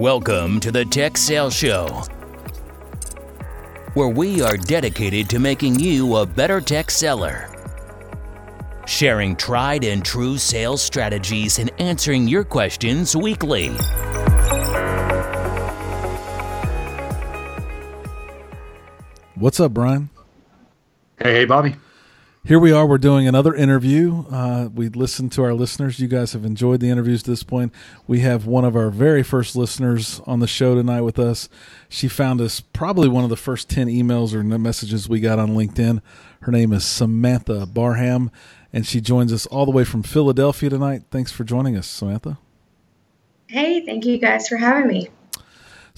Welcome to the Tech Sales Show, where we are dedicated to making you a better tech seller. Sharing tried and true sales strategies and answering your questions weekly. What's up, Brian? Hey, hey, Bobby. Here we are. We're doing another interview. Uh, we listened to our listeners. You guys have enjoyed the interviews to this point. We have one of our very first listeners on the show tonight with us. She found us probably one of the first 10 emails or messages we got on LinkedIn. Her name is Samantha Barham, and she joins us all the way from Philadelphia tonight. Thanks for joining us, Samantha. Hey, thank you guys for having me.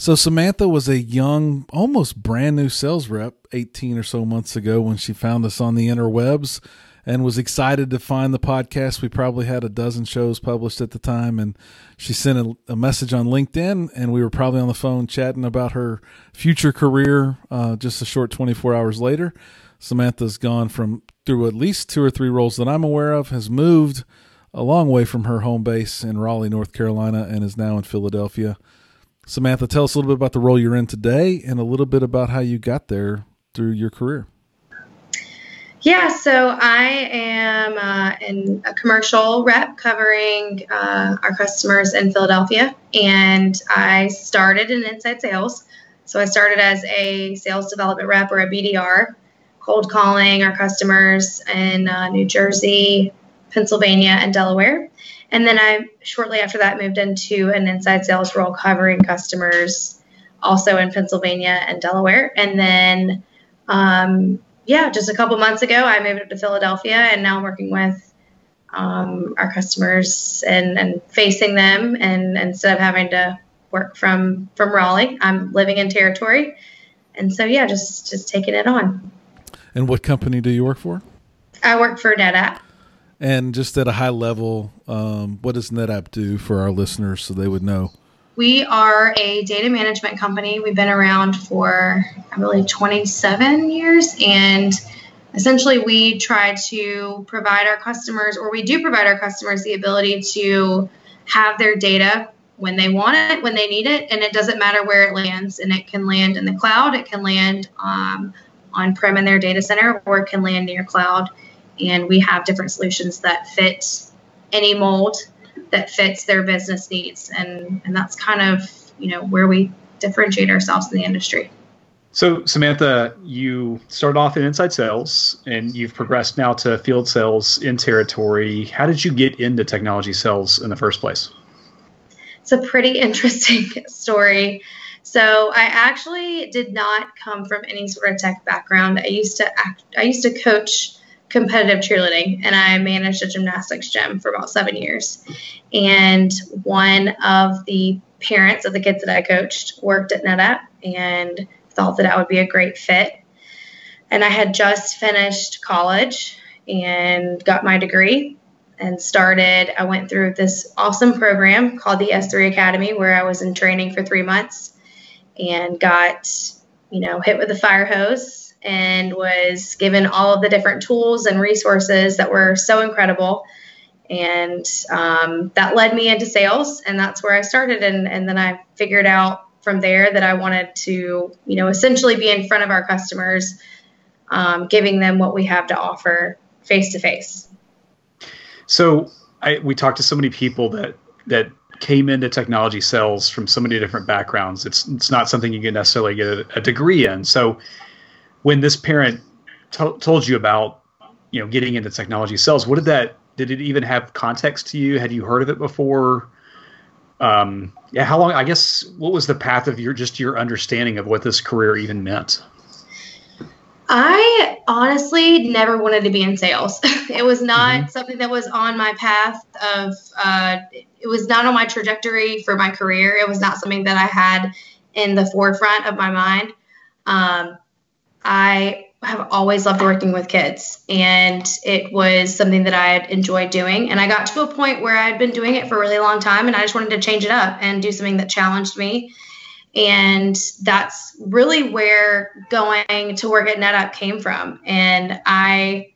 So Samantha was a young, almost brand new sales rep 18 or so months ago when she found us on the interwebs and was excited to find the podcast. We probably had a dozen shows published at the time and she sent a, a message on LinkedIn and we were probably on the phone chatting about her future career uh, just a short 24 hours later. Samantha's gone from through at least two or three roles that I'm aware of, has moved a long way from her home base in Raleigh, North Carolina, and is now in Philadelphia. Samantha, tell us a little bit about the role you're in today and a little bit about how you got there through your career. Yeah, so I am uh, in a commercial rep covering uh, our customers in Philadelphia, and I started in inside sales. So I started as a sales development rep or a BDR, cold calling our customers in uh, New Jersey, Pennsylvania, and Delaware. And then I shortly after that moved into an inside sales role covering customers also in Pennsylvania and Delaware. And then, um, yeah, just a couple months ago, I moved up to Philadelphia and now I'm working with um, our customers and, and facing them. And instead of having to work from, from Raleigh, I'm living in territory. And so, yeah, just, just taking it on. And what company do you work for? I work for NetApp. And just at a high level, um, what does NetApp do for our listeners so they would know? We are a data management company. We've been around for, I believe, 27 years. And essentially, we try to provide our customers, or we do provide our customers, the ability to have their data when they want it, when they need it. And it doesn't matter where it lands. And it can land in the cloud, it can land um, on prem in their data center, or it can land near cloud and we have different solutions that fit any mold that fits their business needs and and that's kind of you know where we differentiate ourselves in the industry. So samantha you started off in inside sales and you've progressed now to field sales in territory. How did you get into technology sales in the first place? It's a pretty interesting story. So I actually did not come from any sort of tech background. I used to act, I used to coach competitive cheerleading and I managed a gymnastics gym for about seven years. And one of the parents of the kids that I coached worked at NetApp and thought that I would be a great fit. And I had just finished college and got my degree and started. I went through this awesome program called the S3 Academy where I was in training for three months and got, you know, hit with a fire hose and was given all of the different tools and resources that were so incredible. And um, that led me into sales, and that's where I started. And, and then I figured out from there that I wanted to, you know, essentially be in front of our customers, um, giving them what we have to offer face to face. So I, we talked to so many people that that came into technology sales from so many different backgrounds. It's it's not something you can necessarily get a, a degree in. So when this parent to- told you about you know getting into technology sales what did that did it even have context to you? Had you heard of it before? Um, yeah how long i guess what was the path of your just your understanding of what this career even meant? I honestly never wanted to be in sales. It was not mm-hmm. something that was on my path of uh, it was not on my trajectory for my career. It was not something that i had in the forefront of my mind. Um, I have always loved working with kids, and it was something that I had enjoyed doing. And I got to a point where I had been doing it for a really long time, and I just wanted to change it up and do something that challenged me. And that's really where going to work at NetApp came from. And I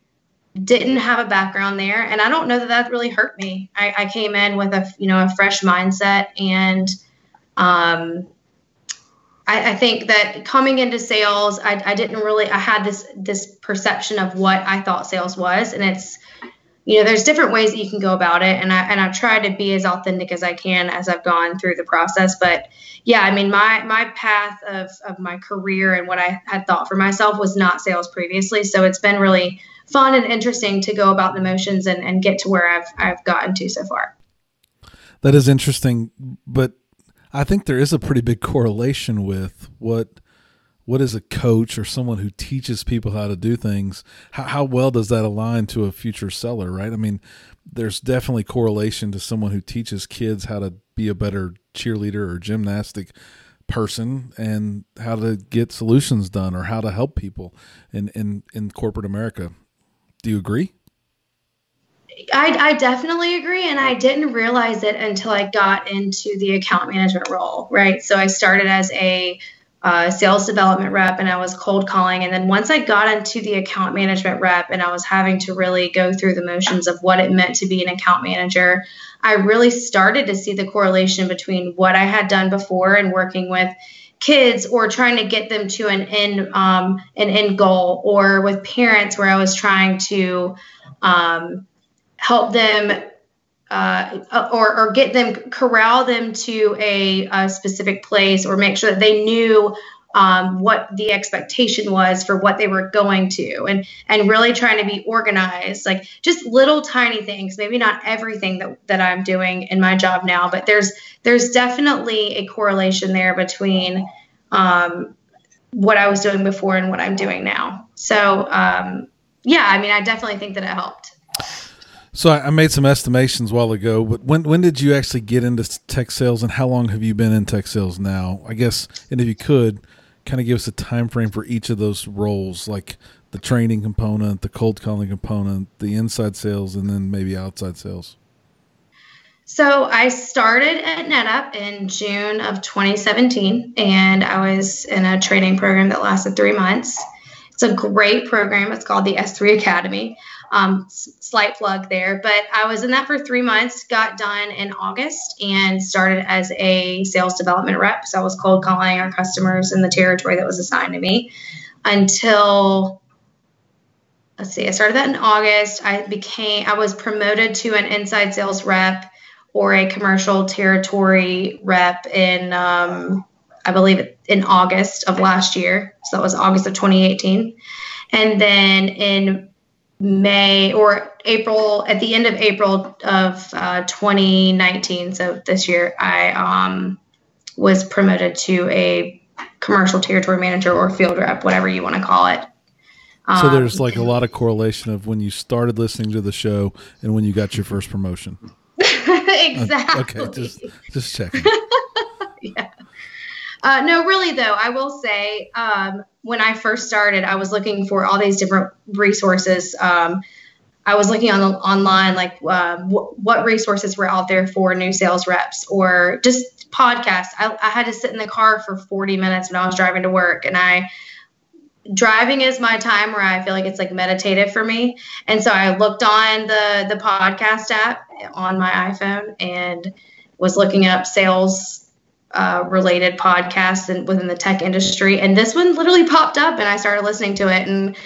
didn't have a background there, and I don't know that that really hurt me. I, I came in with a you know a fresh mindset and Um, I, I, think that coming into sales, I, I didn't really, I had this this perception of what I thought sales was, and it's you know there's different ways that you can go about it. And i and i've tried to be as authentic as i can as i've gone through the process. But yeah i mean my my path of of my career and what i had thought for myself was not sales previously. So it's been really fun and interesting to go about the motions and, and get to where i've i've gotten to so far. That is interesting. But i think there is a pretty big correlation with what what is a coach or someone who teaches people how to do things how, how well does that align to a future seller right? I mean there's definitely correlation to someone who teaches kids how to be a better cheerleader or gymnastic person and how to get solutions done or how to help people in in, in corporate america. Do you agree I, I definitely agree and i didn't realize it until i got into the account management role right so i started as a uh, sales development rep and I was cold calling. And then once I got into the account management rep and I was having to really go through the motions of what it meant to be an account manager, I really started to see the correlation between what I had done before and working with kids or trying to get them to an end um, an end goal or with parents where I was trying to um, help them uh, or, or get them corral them to a, a, specific place or make sure that they knew um, what the expectation was for what they were going to and and really trying to be organized like just little tiny things maybe not everything that, that i'm doing in my job now but there's there's definitely a correlation there between um, what i was doing before and what i'm doing now. So um, yeah i mean i definitely think that it helped so I made some estimations a while ago, but when when did you actually get into tech sales, and how long have you been in tech sales now? I guess, and if you could, kind of give us a time frame for each of those roles, like the training component, the cold calling component, the inside sales, and then maybe outside sales. So I started at NetApp in June of 2017, and I was in a training program that lasted three months. It's a great program. It's called the S3 Academy. Um, slight plug there, but I was in that for three months, got done in August, and started as a sales development rep. So I was cold calling our customers in the territory that was assigned to me until let's see, I started that in August. I became, I was promoted to an inside sales rep or a commercial territory rep in, um, I believe, in August of last year. So that was August of 2018. And then in May or April, at the end of April of uh, 2019, so this year, I um, was promoted to a commercial territory manager or field rep, whatever you want to call it. So there's um, like a lot of correlation of when you started listening to the show and when you got your first promotion. exactly. okay, just just checking. yeah. Uh, no, really though, I will say um, when I first started, I was looking for all these different resources. Um, I was looking on the, online, like uh, w- what resources were out there for new sales reps or just podcasts. I, I had to sit in the car for 40 minutes when I was driving to work, and I driving is my time where I feel like it's like meditative for me. And so I looked on the the podcast app on my iPhone and was looking up sales uh, related podcasts and within the tech industry. And this one literally popped up, and I started listening to it, and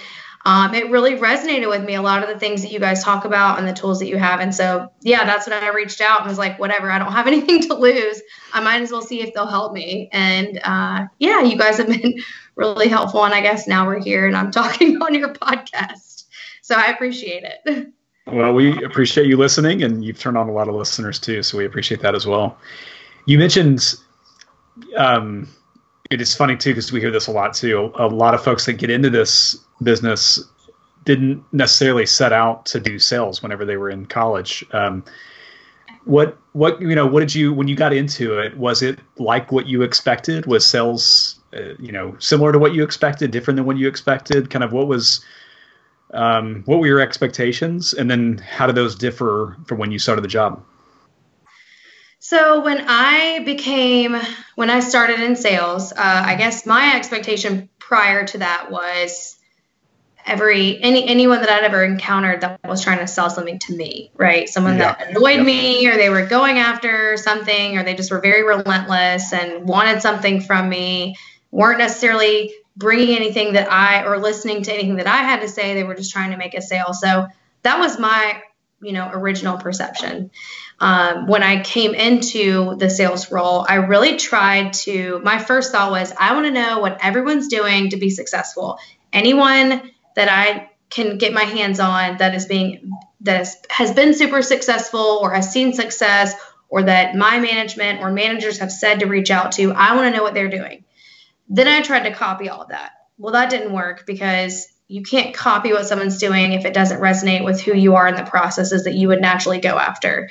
um, it really resonated with me. A lot of the things that you guys talk about and the tools that you have, and so yeah, that's when I reached out and was like, whatever, I don't have anything to lose. I might as well see if they'll help me. And uh, yeah, you guys have been really helpful, and I guess now we're here and I'm talking on your podcast, so I appreciate it. Well, we appreciate you listening, and you've turned on a lot of listeners too, so we appreciate that as well. You mentioned um, it is funny too because we hear this a lot too. A lot of folks that get into this business didn't necessarily set out to do sales whenever they were in college. Um, what what you know? What did you when you got into it? Was it like what you expected? Was sales uh, you know similar to what you expected? Different than what you expected? Kind of what was um, what were your expectations? And then how did those differ from when you started the job? So when I became, when I started in sales, uh, I guess my expectation prior to that was every any anyone that I'd ever encountered that was trying to sell something to me, right? Someone Yeah. that annoyed Yeah. me, or they were going after something, or they just were very relentless and wanted something from me, weren't necessarily bringing anything that I or listening to anything that I had to say. They were just trying to make a sale. So that was my you know original perception. Um, when I came into the sales role, I really tried to. My first thought was, I want to know what everyone's doing to be successful. Anyone that I can get my hands on that is being that is, has been super successful or has seen success or that my management or managers have said to reach out to, I want to know what they're doing. Then I tried to copy all of that. Well, that didn't work because you can't copy what someone's doing if it doesn't resonate with who you are in the processes that you would naturally go after.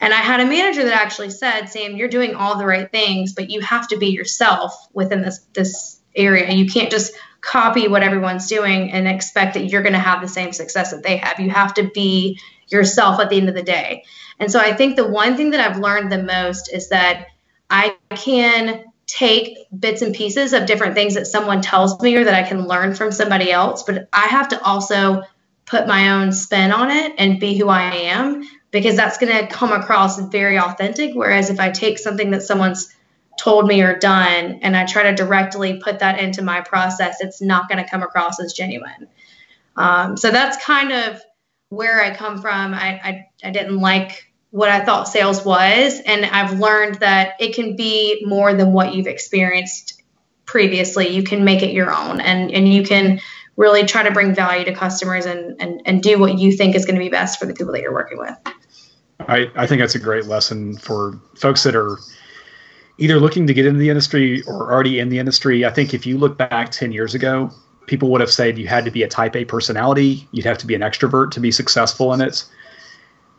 And I had a manager that actually said, Sam, you're doing all the right things, but you have to be yourself within this this area. You can't just copy what everyone's doing and expect that you're going to have the same success that they have. You have to be yourself at the end of the day. And so I think the one thing that I've learned the most is that I can take bits and pieces of different things that someone tells me or that I can learn from somebody else, but I have to also put my own spin on it and be who I am because that's going to come across very authentic. Whereas if I take something that someone's told me or done and I try to directly put that into my process, it's not going to come across as genuine. Um, so that's kind of where I come from. I, I, I didn't like what I thought sales was, and I've learned that it can be more than what you've experienced previously. You can make it your own, and and you can really try to bring value to customers and and, and do what you think is going to be best for the people that you're working with. I, I think that's a great lesson for folks that are either looking to get into the industry or already in the industry. I think if you look back 10 years ago, people would have said you had to be a type A personality, you'd have to be an extrovert to be successful in it.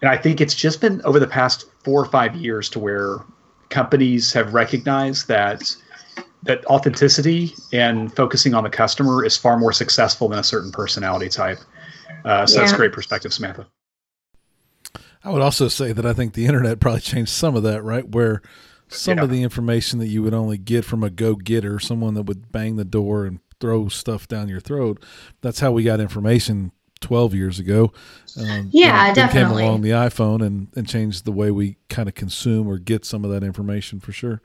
And I think it's just been over the past four or five years to where companies have recognized that that authenticity and focusing on the customer is far more successful than a certain personality type. Uh, so that's great perspective, Samantha. I would also say that I think the internet probably changed some of that, right? Where some Yeah. of the information that you would only get from a go getter, someone that would bang the door and throw stuff down your throat. That's how we got information 12 years ago. Um, Yeah, definitely. came along the iPhone and, and changed the way we kind of consume or get some of that information for sure.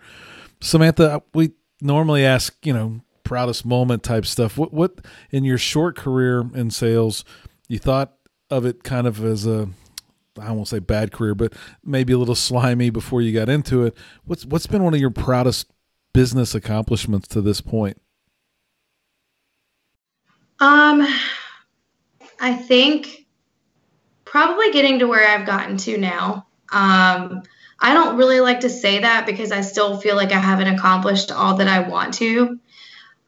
Samantha, we normally ask, you know, proudest moment type stuff. What, what in your short career in sales, you thought of it kind of as a, I won't say bad career, but maybe a little slimy before you got into it. What's what's been one of your proudest business accomplishments to this point? Um, I think probably getting to where I've gotten to now. Um, I don't really like to say that because I still feel like I haven't accomplished all that I want to.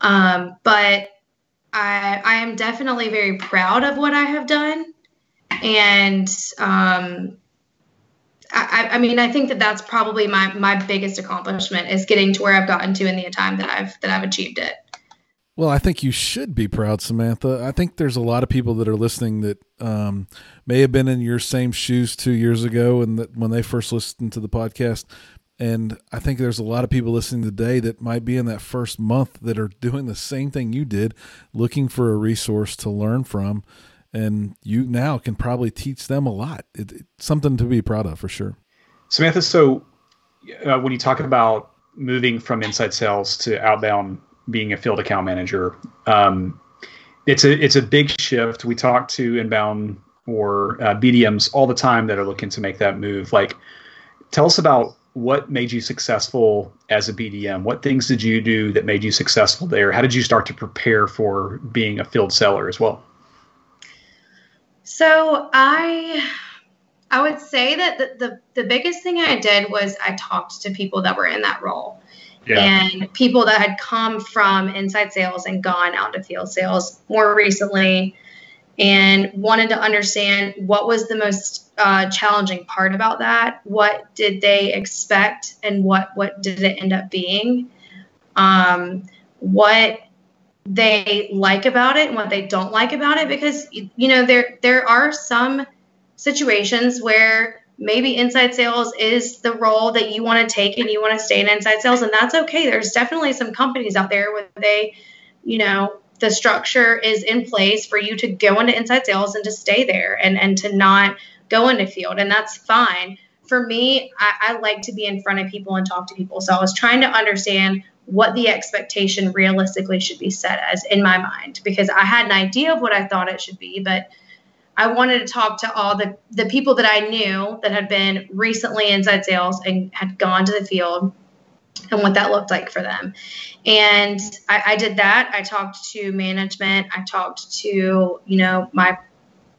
Um, but I, I am definitely very proud of what I have done. And um, I, I mean, I think that that's probably my, my biggest accomplishment is getting to where I've gotten to in the time that I've that I've achieved it. Well, I think you should be proud, Samantha. I think there's a lot of people that are listening that um, may have been in your same shoes two years ago, and that when they first listened to the podcast. And I think there's a lot of people listening today that might be in that first month that are doing the same thing you did, looking for a resource to learn from, and you now can probably teach them a lot. It, it's something to be proud of for sure. Samantha, so uh, when you talk about moving from inside sales to outbound, being a field account manager, um, it's a it's a big shift. We talk to inbound or uh, BDMs all the time that are looking to make that move. Like, tell us about what made you successful as a BDM. What things did you do that made you successful there? How did you start to prepare for being a field seller as well? So I I would say that the, the, the biggest thing I did was I talked to people that were in that role. And people that had come from inside sales and gone out to field sales more recently and wanted to understand what was the most uh, challenging part about that. What did they expect and what what did it end up being? Um, what they like about it and what they don't like about it because you know there there are some situations where maybe inside sales is the role that you want to take and you want to stay in inside sales and that's okay. There's definitely some companies out there where they you know the structure is in place for you to go into inside sales and to stay there and and to not go into field and that's fine. For me I, I like to be in front of people and talk to people. So i was trying to understand what the expectation realistically should be set as in my mind because i had an idea of what i thought it should be but I wanted to talk to all the, the people that I knew that had been recently inside sales and had gone to the field and what that looked like for them. And I, I did that. I talked to management. I talked to, you know, my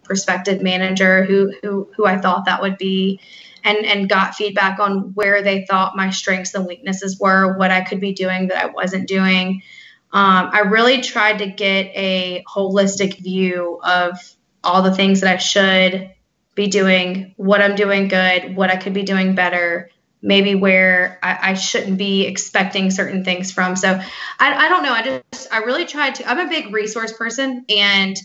prospective manager who who who I thought that would be and and got feedback on where they thought my strengths and weaknesses were, what I could be doing that I wasn't doing. Um, I really tried to get a holistic view of all the things that I should be doing, what I'm doing good, what I could be doing better, maybe where I, I shouldn't be expecting certain things from. So I, I, don't know. I just I really tried to. I'm a big resource person, and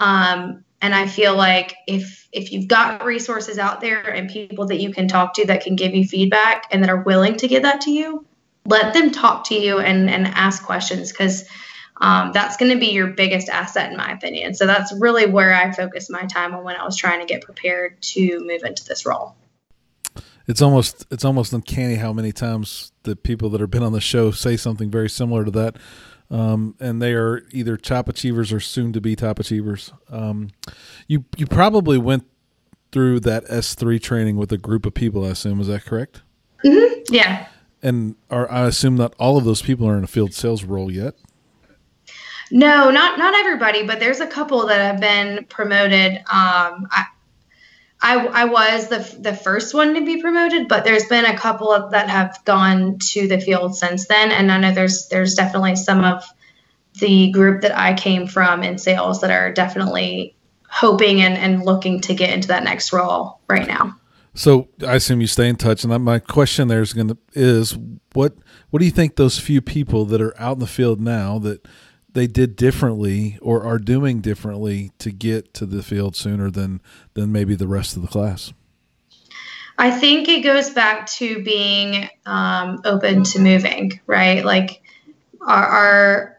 um, and I feel like if if you've got resources out there and people that you can talk to that can give you feedback and that are willing to give that to you, let them talk to you and and ask questions because um, that's going to be your biggest asset in my opinion. So that's really where i focused my time on when i was trying to get prepared to move into this role. It's almost it's almost uncanny how many times the people that have been on the show say something very similar to that um, and they are either top achievers or soon to be top achievers. Um, you you probably went through that s3 training with a group of people i assume. Is that correct? Mm-hmm. yeah. And are i assume that all of those people are in a field sales role yet? No, not not everybody, but there's a couple that have been promoted. Um, I, I, I was the the first one to be promoted, but there's been a couple of that have gone to the field since then, and I know there's there's definitely some of the group that I came from in sales that are definitely hoping and, and looking to get into that next role right now. So I assume you stay in touch, and my question there is going to is what what do you think those few people that are out in the field now that they did differently or are doing differently to get to the field sooner than than maybe the rest of the class? I think it goes back to being um, open to moving, right? Like our, our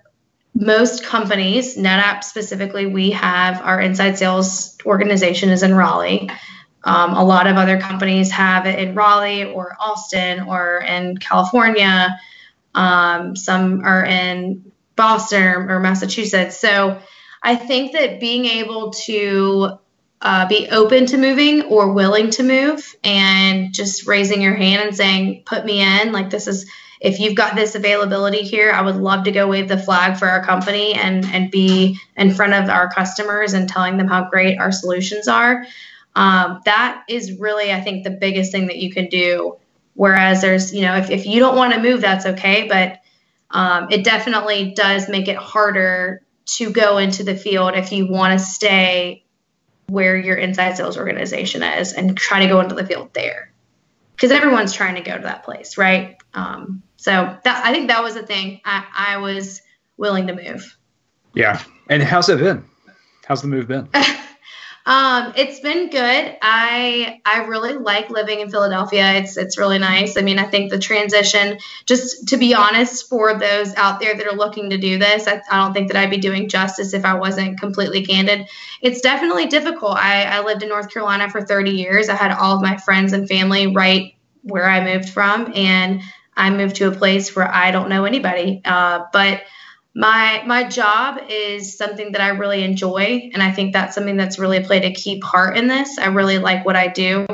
most companies, NetApp specifically, we have our inside sales organization is in Raleigh. Um, a lot of other companies have it in Raleigh or Austin or in California. Um, some are in Boston or, or Massachusetts. So I think that being able to uh, be open to moving or willing to move and just raising your hand and saying, put me in, like this is, if you've got this availability here, I would love to go wave the flag for our company and, and be in front of our customers and telling them how great our solutions are. Um, that is really, I think, the biggest thing that you can do. Whereas there's, you know, if, if you don't want to move, that's okay. But um, it definitely does make it harder to go into the field if you want to stay where your inside sales organization is and try to go into the field there. Because everyone's trying to go to that place right? Um, so that i think that was the thing I, I was willing to move. Yeah. And how's it been? How's the move been Um, it's been good. I I really like living in Philadelphia. It's it's really nice. I mean, I think the transition, just to be honest, for those out there that are looking to do this, I, I don't think that I'd be doing justice if I wasn't completely candid. It's definitely difficult. I, I lived in North Carolina for 30 years. I had all of my friends and family right where I moved from, and I moved to a place where I don't know anybody. Uh, but my my job is something that I really enjoy, and I think that's something that's really played a key part in this. I really like what I do,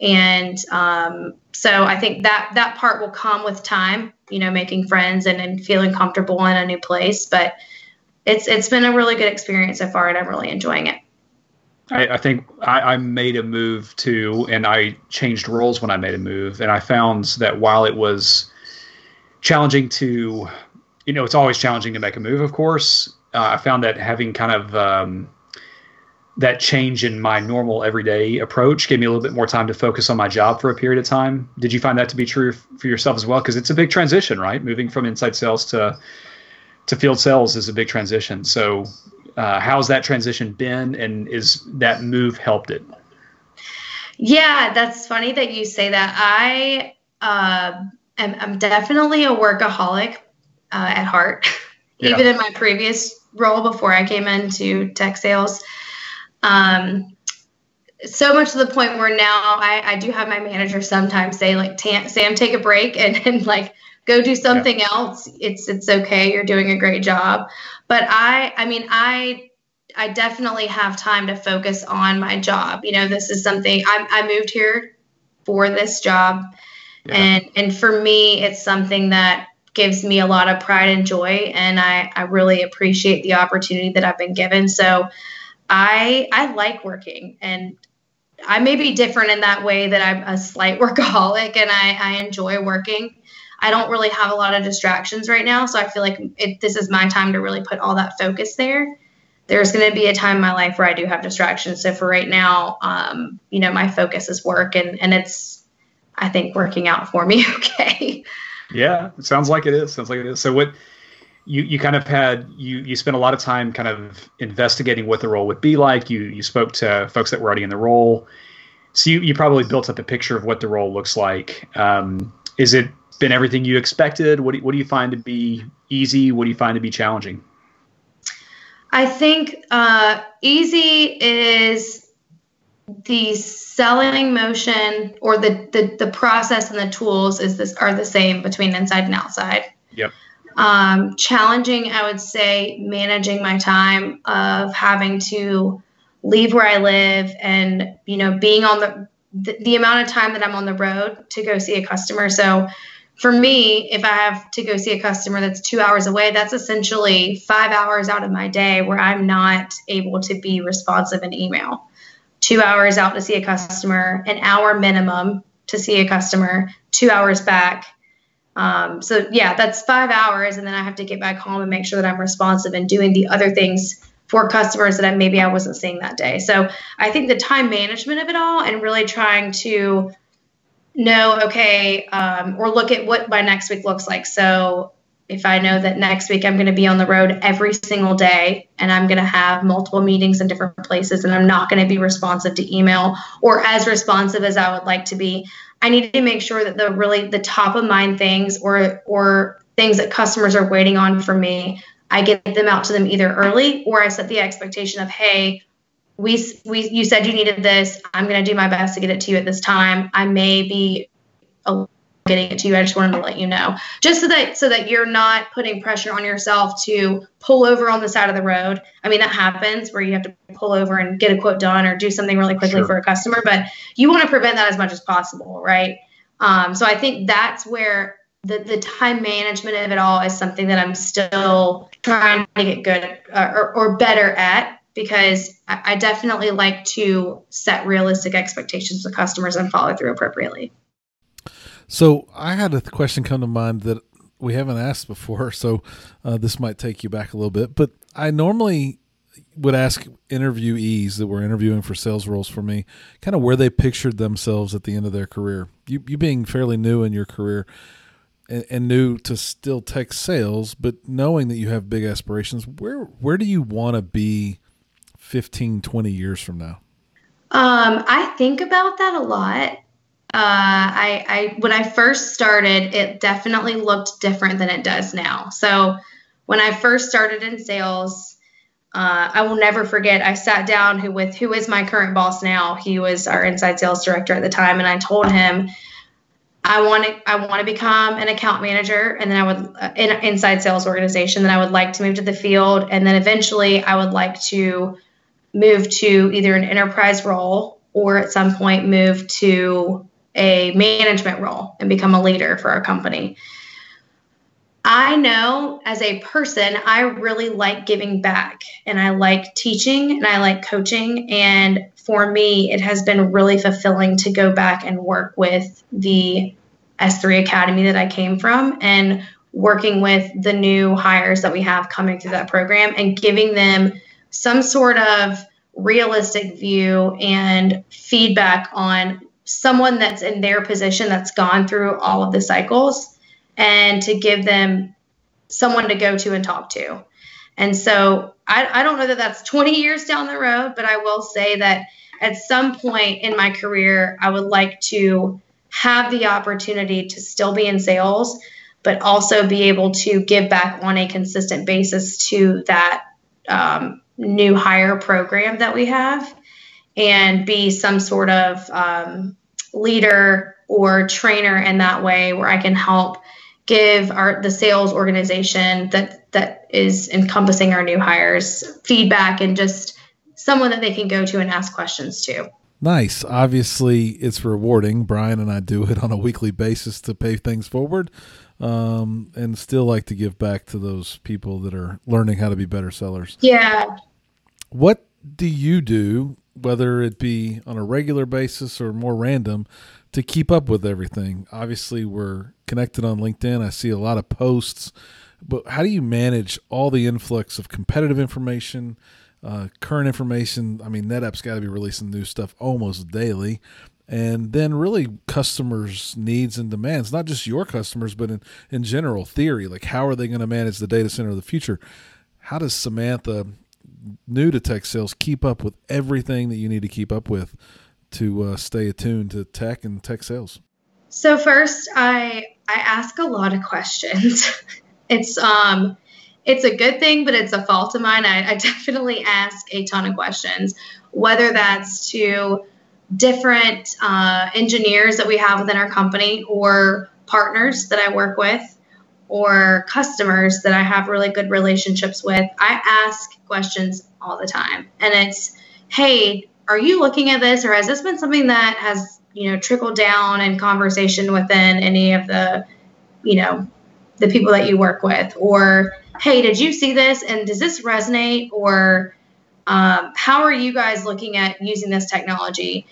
and um, so I think that that part will come with time. You know, making friends and, and feeling comfortable in a new place, but it's it's been a really good experience so far, and I'm really enjoying it. I, I think I, I, made a move too, and I changed roles when I made a move, and I found that while it was challenging to you know, it's always challenging to make a move, of course. Uh, I found that having kind of um, that change in my normal everyday approach gave me a little bit more time to focus on my job for a period of time. Did you find that to be true for yourself as well? Because it's a big transition, right? Moving from inside sales to to field sales is a big transition. So, uh, how's that transition been, and is that move helped it? Yeah, that's funny that you say that. I uh, am I'm definitely a workaholic, uh, at heart. Yeah. Even in my previous role before I came into tech sales. Um, so much to the point where now I, I do have my manager sometimes say like Sam take a break and, and like go do something yeah. else it's it's okay you're doing a great job but I I mean I I definitely have time to focus on my job you know this is something I, I moved here for this job yeah. and and for me it's something that gives me a lot of pride and joy and I, I really appreciate the opportunity that I've been given so I I like working and I may be different in that way that I'm a slight workaholic and I, I enjoy working. I don't really have a lot of distractions right now, so I feel like it, this is my time to really put all that focus there. There's going to be a time in my life where I do have distractions. So for right now, um, you know, my focus is work, and and it's, I think, working out for me. Okay. Yeah, it sounds like it is. Sounds like it is. So what? you you kind of had you you spent a lot of time kind of investigating what the role would be like. You you spoke to folks that were already in the role, so you you probably built up a picture of what the role looks like. Um, is it been everything you expected? What do, what do you find to be easy? What do you find to be challenging? I think uh, easy is the selling motion or the, the the process and the tools is this are the same between inside and outside. Yep. Um, challenging, I would say, managing my time of having to leave where I live and you know being on the, the the amount of time that I'm on the road to go see a customer. So for me, if I have to go see a customer that's two hours away, that's essentially five hours out of my day where I'm not able to be responsive in email. Two hours out to see a customer, an hour minimum to see a customer, two hours back um, so yeah, that's five hours, and then I have to get back home and make sure that I'm responsive and doing the other things for customers that I, maybe I wasn't seeing that day. So I think the time management of it all and really trying to know, okay, um, or look at what my next week looks like. So if I know that next week I'm going to be on the road every single day and I'm going to have multiple meetings in different places and I'm not going to be responsive to email or as responsive as I would like to be, I need to make sure that the really the top of mind things or or things that customers are waiting on from me, I get them out to them either early or I set the expectation of, hey, we, we you said you needed this. I'm going to do my best to get it to you at this time. I may be a getting it to you. I just wanted to let you know, just so that so that you're not putting pressure on yourself to pull over on the side of the road. I mean, that happens where you have to pull over and get a quote done or do something really quickly sure. for a customer, but you want to prevent that as much as possible, right? Um, so I think that's where the, the time management of it all is something that I'm still trying to get good uh, or, or better at because I, I definitely like to set realistic expectations with customers and follow through appropriately. So I had a question come to mind that we haven't asked before, so uh, this might take you back a little bit. But I normally would ask interviewees that were interviewing for sales roles for me, kind of where they pictured themselves at the end of their career. You, you being fairly new in your career and, and new to still tech sales, but knowing that you have big aspirations, where where do you want to be 15, 20 years from now? Um, I think about that a lot. Uh, I, I when I first started, it definitely looked different than it does now. So when I first started in sales, uh, I will never forget. I sat down who with who is my current boss now. He was our inside sales director at the time, and I told him I want to I want to become an account manager, and then I would uh, in inside sales organization. Then I would like to move to the field, and then eventually I would like to move to either an enterprise role or at some point move to a management role and become a leader for our company. I know as a person, I really like giving back and I like teaching and I like coaching. And for me, it has been really fulfilling to go back and work with the S3 Academy that I came from and working with the new hires that we have coming through that program and giving them some sort of realistic view and feedback on someone that's in their position that's gone through all of the cycles and to give them someone to go to and talk to. And so I, I don't know that that's 20 years down the road, but I will say that at some point in my career, I would like to have the opportunity to still be in sales, but also be able to give back on a consistent basis to that um, new hire program that we have and be some sort of um, leader or trainer in that way where I can help give our the sales organization that that is encompassing our new hires feedback and just someone that they can go to and ask questions to. Nice. Obviously, it's rewarding. Brian and I do it on a weekly basis to pay things forward, um, and still like to give back to those people that are learning how to be better sellers. Yeah. What do you do, whether it be on a regular basis or more random, to keep up with everything? Obviously, we're connected on LinkedIn. I see a lot of posts, but how do you manage all the influx of competitive information? uh, current information. I mean, NetApp's got to be releasing new stuff almost daily. And then really customers' needs and demands, not just your customers, but in, in general theory, like how are they going to manage the data center of the future? How does Samantha, new to tech sales, keep up with everything that you need to keep up with to uh, stay attuned to tech and tech sales? So first, I I ask a lot of questions. it's um it's a good thing, but it's a fault of mine. I, I definitely ask a ton of questions, whether that's to different uh, engineers that we have within our company or partners that I work with or customers that I have really good relationships with. I ask questions all the time. And it's, hey, are you looking at this or has this been something that has, you know, trickled down in conversation within any of the, you know, the people that you work with? Or hey, did you see this? And does this resonate? Or um, how are you guys looking at using this technology?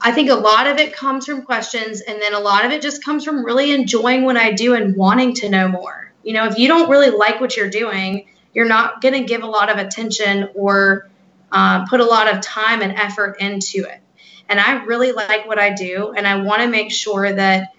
I think a lot of it comes from questions, and then a lot of it just comes from really enjoying what I do and wanting to know more. You know, if you don't really like what you're doing, you're not going to give a lot of attention or uh, put a lot of time and effort into it. And I really like what I do, and I want to make sure that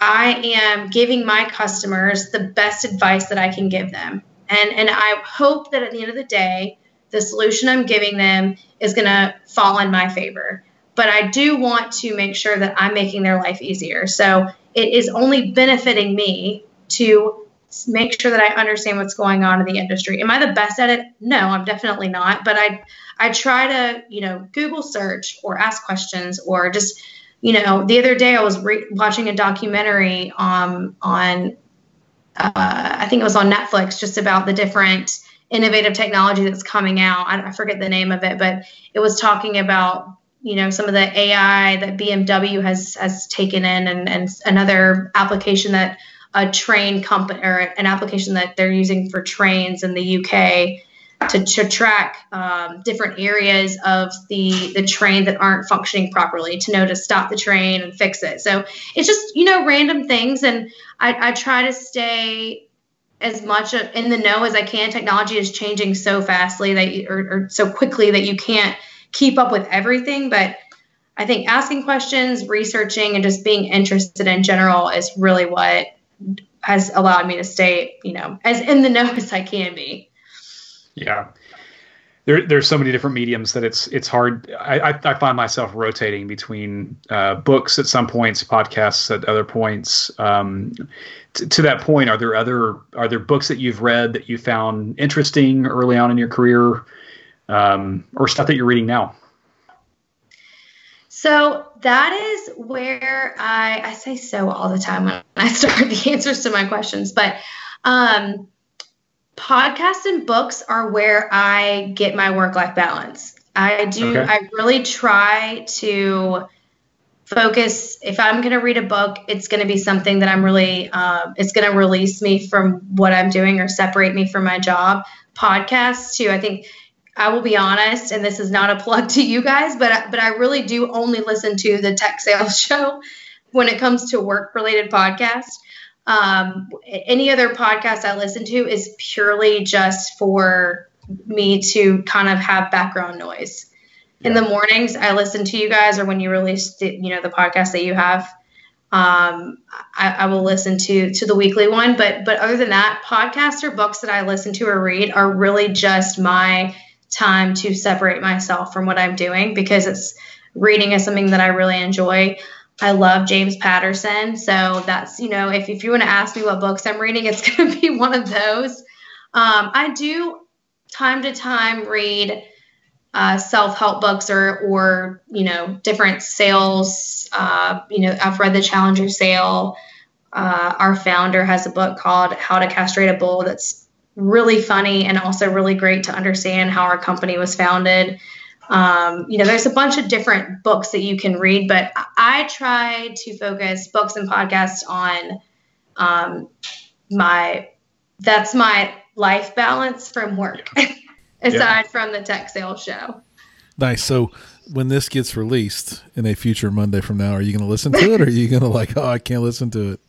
I am giving my customers the best advice that I can give them. And, and I hope that at the end of the day, the solution I'm giving them is going to fall in my favor. But I do want to make sure that I'm making their life easier. So it is only benefiting me to make sure that I understand what's going on in the industry. Am I the best at it? No, I'm definitely not. But I I try to, you know, Google search or ask questions or just you know, the other day I was re- watching a documentary um, on, uh, I think it was on Netflix, just about the different innovative technology that's coming out. I, I forget the name of it, but it was talking about you know some of the AI that BMW has has taken in, and, and another application that a train company or an application that they're using for trains in the UK to, to track um, different areas of the the train that aren't functioning properly to know to stop the train and fix it. So it's just you know random things and i, I try to stay as much in the know as i can. Technology is changing so fastly that you, or, or so quickly that you can't keep up with everything but i think asking questions researching and just being interested in general is really what has allowed me to stay you know as in the know as i can be yeah. There, there's so many different mediums that it's it's hard. I, I, I find myself rotating between uh, books at some points, podcasts at other points. Um, t- to that point, are there other are there books that you've read that you found interesting early on in your career, um, or stuff that you're reading now? So that is where I I say so all the time when I start the answers to my questions, but um, podcasts and books are where I get my work life balance. I do, okay. I really try to focus. If I'm going to read a book, it's going to be something that I'm really, uh, it's going to release me from what I'm doing or separate me from my job. Podcasts, too. I think I will be honest, and this is not a plug to you guys, but but I really do only listen to the tech sales show when it comes to work related podcasts. Um, any other podcast I listen to is purely just for me to kind of have background noise. Yeah. In the mornings, I listen to you guys, or when you release, the, you know, the podcast that you have, um, I, I, will listen to to the weekly one. But but other than that, podcasts or books that I listen to or read are really just my time to separate myself from what I'm doing because it's reading is something that I really enjoy. I love James Patterson. So that's, you know, if, if you want to ask me what books I'm reading, it's going to be one of those. Um, I do time to time read uh, self-help books or or you know different sales. Uh, you know, I've read the Challenger Sale. Uh, our founder has a book called How to Castrate a Bull that's really funny and also really great to understand how our company was founded. Um, you know, there's a bunch of different books that you can read, but I try to focus books and podcasts on um, my that's my life balance from work, aside yeah. from the tech sales show. Nice. So when this gets released in a future Monday from now, are you going to listen to it, or are you going to like, oh, I can't listen to it?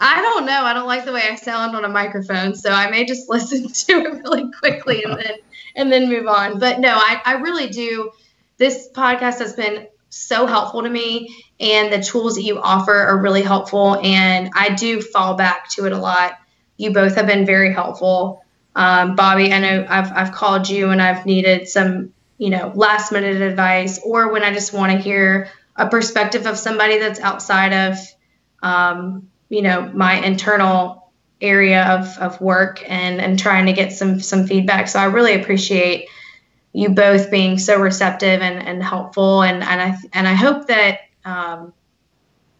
I don't know. I don't like the way I sound on a microphone, so I may just listen to it really quickly and then and then move on. But no, I, I really do. This podcast has been so helpful to me, and the tools that you offer are really helpful. And I do fall back to it a lot. You both have been very helpful. Um, Bobby, I know I've, I've called you and I've needed some, you know, last minute advice, or when I just want to hear a perspective of somebody that's outside of, um, you know, my internal area of, of work and, and trying to get some, some feedback. So I really appreciate you both being so receptive and, and helpful. And, and I, and I hope that, um,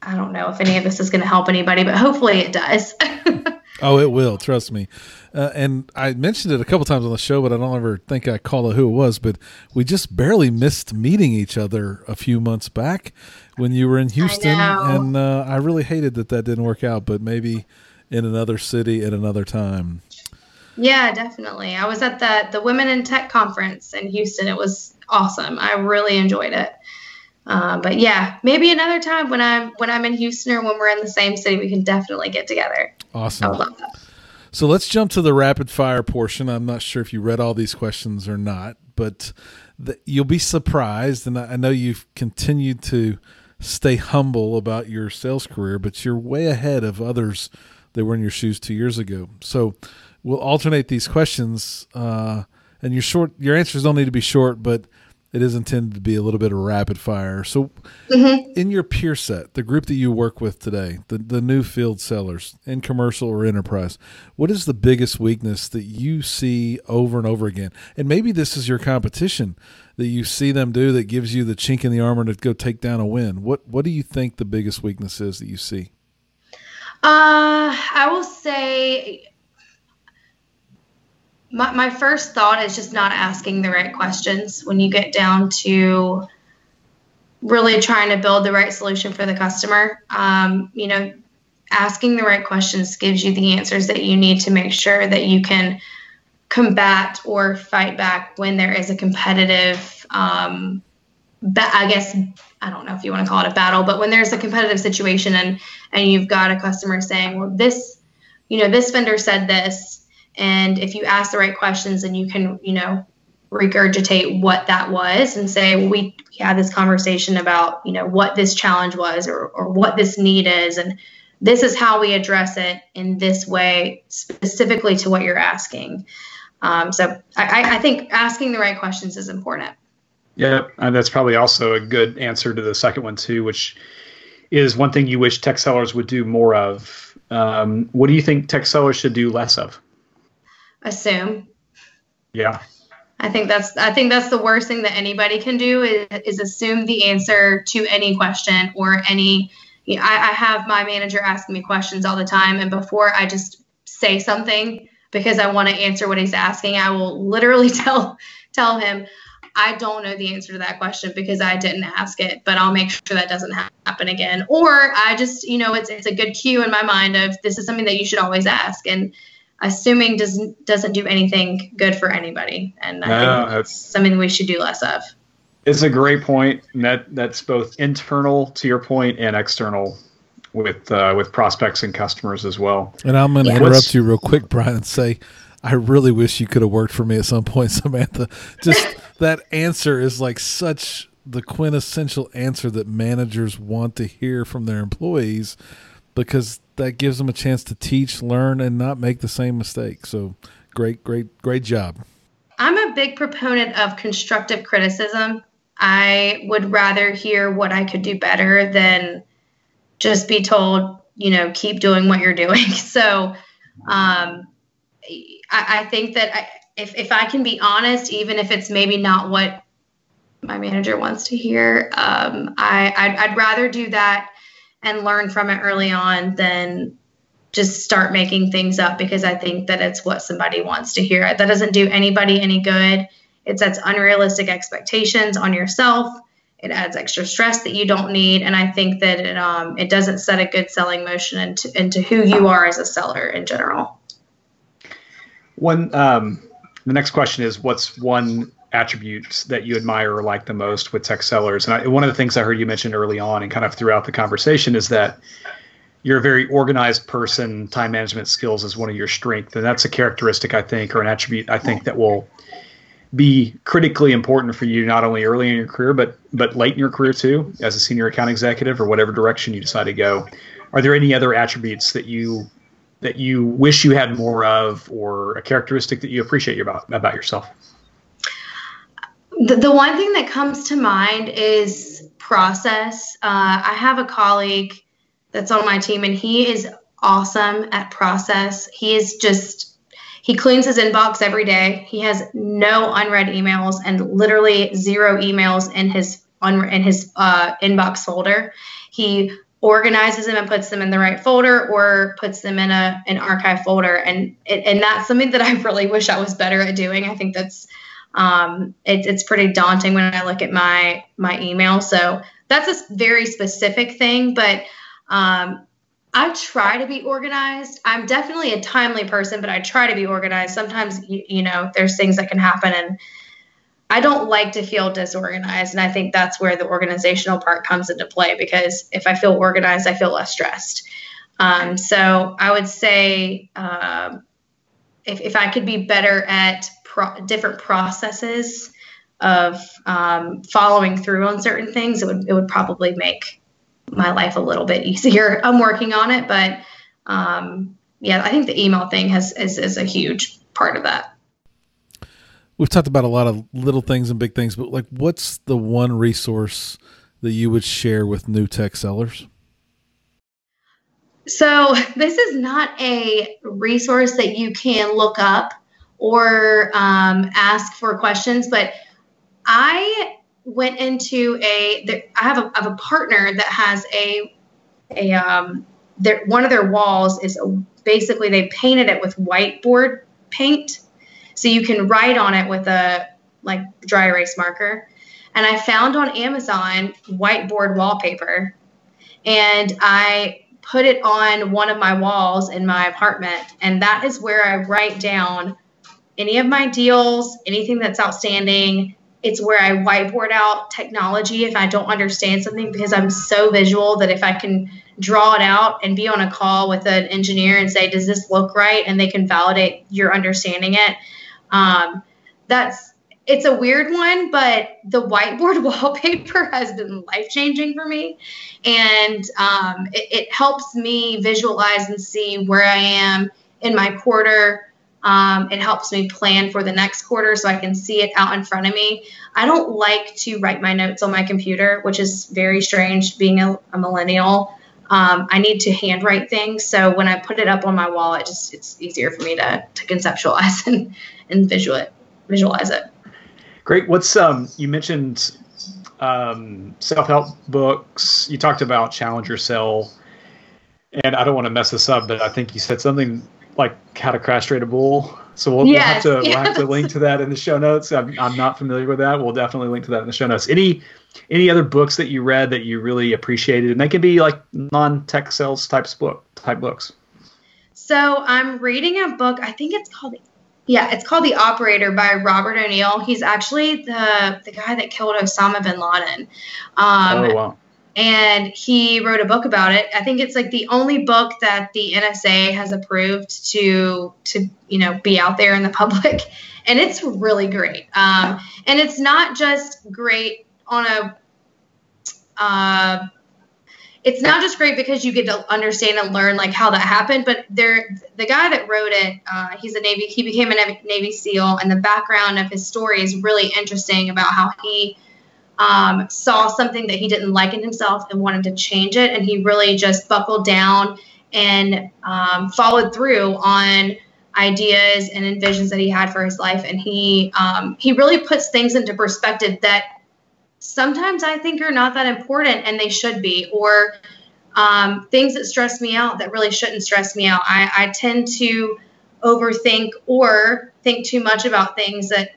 I don't know if any of this is going to help anybody, but hopefully it does. oh, it will. Trust me. Uh, and I mentioned it a couple times on the show, but I don't ever think I called it who it was. But we just barely missed meeting each other a few months back when you were in Houston, and uh, I really hated that that didn't work out. But maybe in another city at another time. Yeah, definitely. I was at the the Women in Tech conference in Houston. It was awesome. I really enjoyed it. Uh, but yeah, maybe another time when I'm when I'm in Houston or when we're in the same city, we can definitely get together. Awesome. I would love that. So let's jump to the rapid fire portion. I'm not sure if you read all these questions or not, but the, you'll be surprised. And I, I know you've continued to stay humble about your sales career, but you're way ahead of others that were in your shoes two years ago. So we'll alternate these questions, uh, and your short your answers don't need to be short, but it is intended to be a little bit of rapid fire. So, mm-hmm. in your peer set, the group that you work with today, the, the new field sellers in commercial or enterprise, what is the biggest weakness that you see over and over again? And maybe this is your competition that you see them do that gives you the chink in the armor to go take down a win. What What do you think the biggest weakness is that you see? Uh, I will say my, my first thought is just not asking the right questions when you get down to really trying to build the right solution for the customer. Um, you know, asking the right questions gives you the answers that you need to make sure that you can combat or fight back when there is a competitive um, I guess I don't know if you want to call it a battle, but when there's a competitive situation and and you've got a customer saying, well, this, you know, this vendor said this, and if you ask the right questions and you can, you know, regurgitate what that was and say, well, we, we had this conversation about, you know, what this challenge was or, or what this need is. And this is how we address it in this way, specifically to what you're asking. Um, so I, I think asking the right questions is important. Yeah, and that's probably also a good answer to the second one too, which is one thing you wish tech sellers would do more of. Um, what do you think tech sellers should do less of? Assume. Yeah. I think that's I think that's the worst thing that anybody can do is, is assume the answer to any question or any. You know, I, I have my manager asking me questions all the time, and before I just say something because I want to answer what he's asking, I will literally tell tell him I don't know the answer to that question because I didn't ask it, but I'll make sure that doesn't happen again. Or I just, you know, it's it's a good cue in my mind of this is something that you should always ask. And assuming doesn't doesn't do anything good for anybody, and I no, think that's something we should do less of. It's a great point. And that that's both internal to your point and external with uh, with prospects and customers as well. And I'm going to yeah. interrupt you real quick, Brian, and say I really wish you could have worked for me at some point, Samantha. Just that answer is like such the quintessential answer that managers want to hear from their employees because that gives them a chance to teach, learn, and not make the same mistake. So great, great, great job. I'm a big proponent of constructive criticism. I would rather hear what I could do better than just be told, you know, keep doing what you're doing. So, um, I, I think that I, if, if I can be honest, even if it's maybe not what my manager wants to hear, um, I, I'd, I'd rather do that and learn from it early on than just start making things up because I think that it's what somebody wants to hear. That doesn't do anybody any good. It sets unrealistic expectations on yourself. It adds extra stress that you don't need, and I think that it um, it doesn't set a good selling motion into into who you are as a seller in general. One, um, the next question is, what's one attribute that you admire or like the most with tech sellers? And I, one of the things I heard you mention early on and kind of throughout the conversation is that you're a very organized person. Time management skills is one of your strengths, and that's a characteristic I think, or an attribute I think that will be critically important for you not only early in your career but but late in your career too as a senior account executive or whatever direction you decide to go are there any other attributes that you that you wish you had more of or a characteristic that you appreciate about about yourself the, the one thing that comes to mind is process uh, i have a colleague that's on my team and he is awesome at process he is just he cleans his inbox every day. He has no unread emails and literally zero emails in his in his uh, inbox folder. He organizes them and puts them in the right folder or puts them in a an archive folder and it, and that's something that I really wish I was better at doing. I think that's um, it, it's pretty daunting when I look at my my email. So that's a very specific thing, but um, I try to be organized. I'm definitely a timely person, but I try to be organized. Sometimes, you, you, know, there's things that can happen, and I don't like to feel disorganized. And I think that's where the organizational part comes into play because if I feel organized, I feel less stressed. Um, so I would say um, if, if I could be better at pro- different processes of um, following through on certain things, it would, it would probably make my life a little bit easier. I'm working on it, but um, yeah, I think the email thing has is, is a huge part of that. We've talked about a lot of little things and big things, but like, what's the one resource that you would share with new tech sellers? So this is not a resource that you can look up or um, ask for questions, but I went into a. I have a, I have a partner that has a a um their one of their walls is a, basically they painted it with whiteboard paint, so you can write on it with a like dry erase marker. And I found on Amazon whiteboard wallpaper, and I put it on one of my walls in my apartment, and that is where I write down any of my deals, anything that's outstanding, it's where I whiteboard out technology if I don't understand something because I'm so visual that if I can draw it out and be on a call with an engineer and say, does this look right? And they can validate your understanding it. Um, that's it's a weird one, but the whiteboard wallpaper has been life changing for me. And um, it, it helps me visualize and see where I am in my quarter um, it helps me plan for the next quarter so I can see it out in front of me. I don't like to write my notes on my computer, which is very strange being a, a millennial. Um, I need to handwrite things. So when I put it up on my wall, it just it's easier for me to, to conceptualize and, and visual it, visualize it. Great. What's um you mentioned um, self-help books. You talked about Challenger Sell, and I don't want to mess this up, but I think you said something like how to crash trade a bull. So we'll, yes, we'll have to yes. we'll have to link to that in the show notes. I'm, I'm not familiar with that. We'll definitely link to that in the show notes. Any any other books that you read that you really appreciated, and they can be like non-tech sales types book type books. So I'm reading a book. I think it's called yeah, it's called The Operator by Robert O'Neill. He's actually the the guy that killed Osama bin Laden. Um, oh wow and he wrote a book about it. I think it's like the only book that the NSA has approved to to you know be out there in the public, and it's really great. Um, and it's not just great on a. Uh, it's not just great because you get to understand and learn like how that happened, but there, the guy that wrote it, uh, he's a Navy, he became a Navy SEAL, and the background of his story is really interesting about how he um, saw something that he didn't like in himself and wanted to change it. And he really just buckled down and um, followed through on. Ideas and envisions that he had for his life, and he um, he really puts things into perspective that sometimes I think are not that important and they should be, or um, things that stress me out that really shouldn't stress me out. I, I tend to overthink or think too much about things that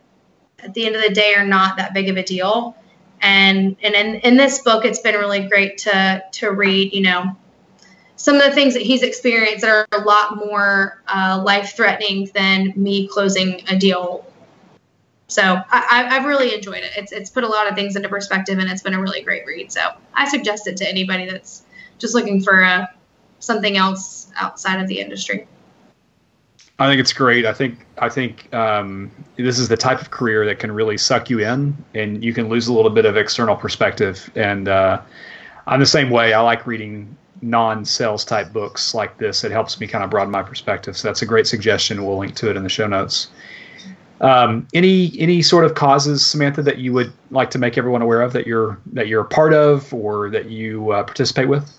at the end of the day are not that big of a deal. And and in, in this book, it's been really great to to read. You know, some of the things that he's experienced that are a lot more uh, life threatening than me closing a deal. So I, have really enjoyed it. It's it's put a lot of things into perspective, and it's been a really great read. So I suggest it to anybody that's just looking for a, uh, something else outside of the industry. I think it's great. I think I think um, this is the type of career that can really suck you in, and you can lose a little bit of external perspective. And uh, I'm the same way. I like reading non-sales type books like this. It helps me kind of broaden my perspective. So that's a great suggestion. We'll link to it in the show notes. Um, any any sort of causes, Samantha, that you would like to make everyone aware of that you're that you're a part of or that you uh, participate with?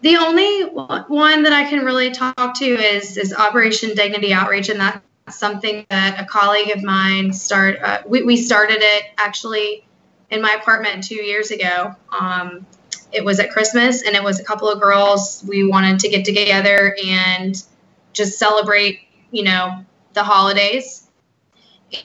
The only one that I can really talk to is is Operation Dignity Outreach, and that's something that a colleague of mine start. Uh, we, we started it actually in my apartment two years ago. Um, it was at Christmas, and it was a couple of girls. We wanted to get together and just celebrate, you know, the holidays.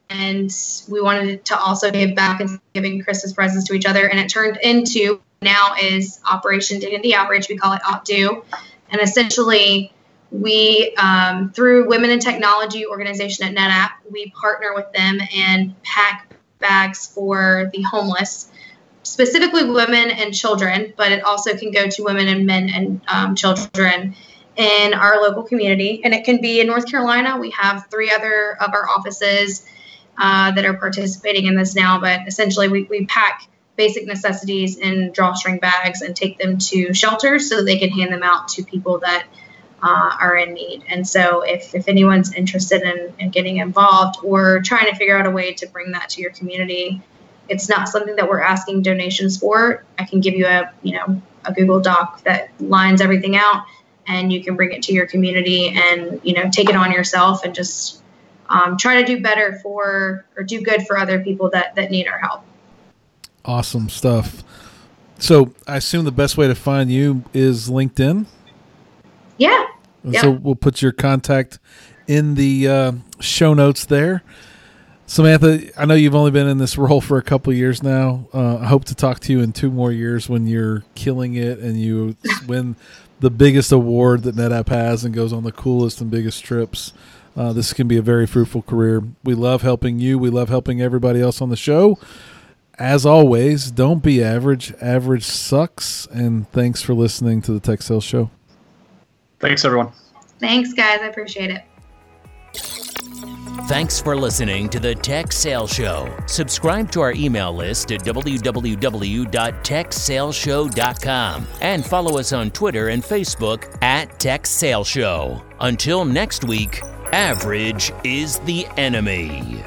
And we wanted to also give back and giving Christmas presents to each other. And it turned into now is Operation Dignity Outreach. We call it OpDo. And essentially, we, um, through Women in Technology organization at NetApp, we partner with them and pack bags for the homeless, specifically women and children, but it also can go to women and men and um, children in our local community. And it can be in North Carolina. We have three other of our offices uh, that are participating in this now, but essentially, we, we pack basic necessities in drawstring bags and take them to shelters so that they can hand them out to people that uh, are in need. And so, if, if anyone's interested in, in getting involved or trying to figure out a way to bring that to your community, it's not something that we're asking donations for. I can give you a you know a Google Doc that lines everything out, and you can bring it to your community and you know take it on yourself and just um, try to do better for or do good for other people that that need our help. Awesome stuff. So I assume the best way to find you is LinkedIn. Yeah. yeah. So we'll put your contact in the uh, show notes there. Samantha, I know you've only been in this role for a couple years now. Uh, I hope to talk to you in two more years when you're killing it and you win the biggest award that NetApp has and goes on the coolest and biggest trips. Uh, this can be a very fruitful career. We love helping you. We love helping everybody else on the show as always, don't be average. Average sucks. And thanks for listening to the Tech Sales Show. Thanks, everyone. Thanks, guys. I appreciate it. Thanks for listening to the Tech Sales Show. Subscribe to our email list at www.techsaleshow.com and follow us on Twitter and Facebook at Tech Sales Show. Until next week, average is the enemy.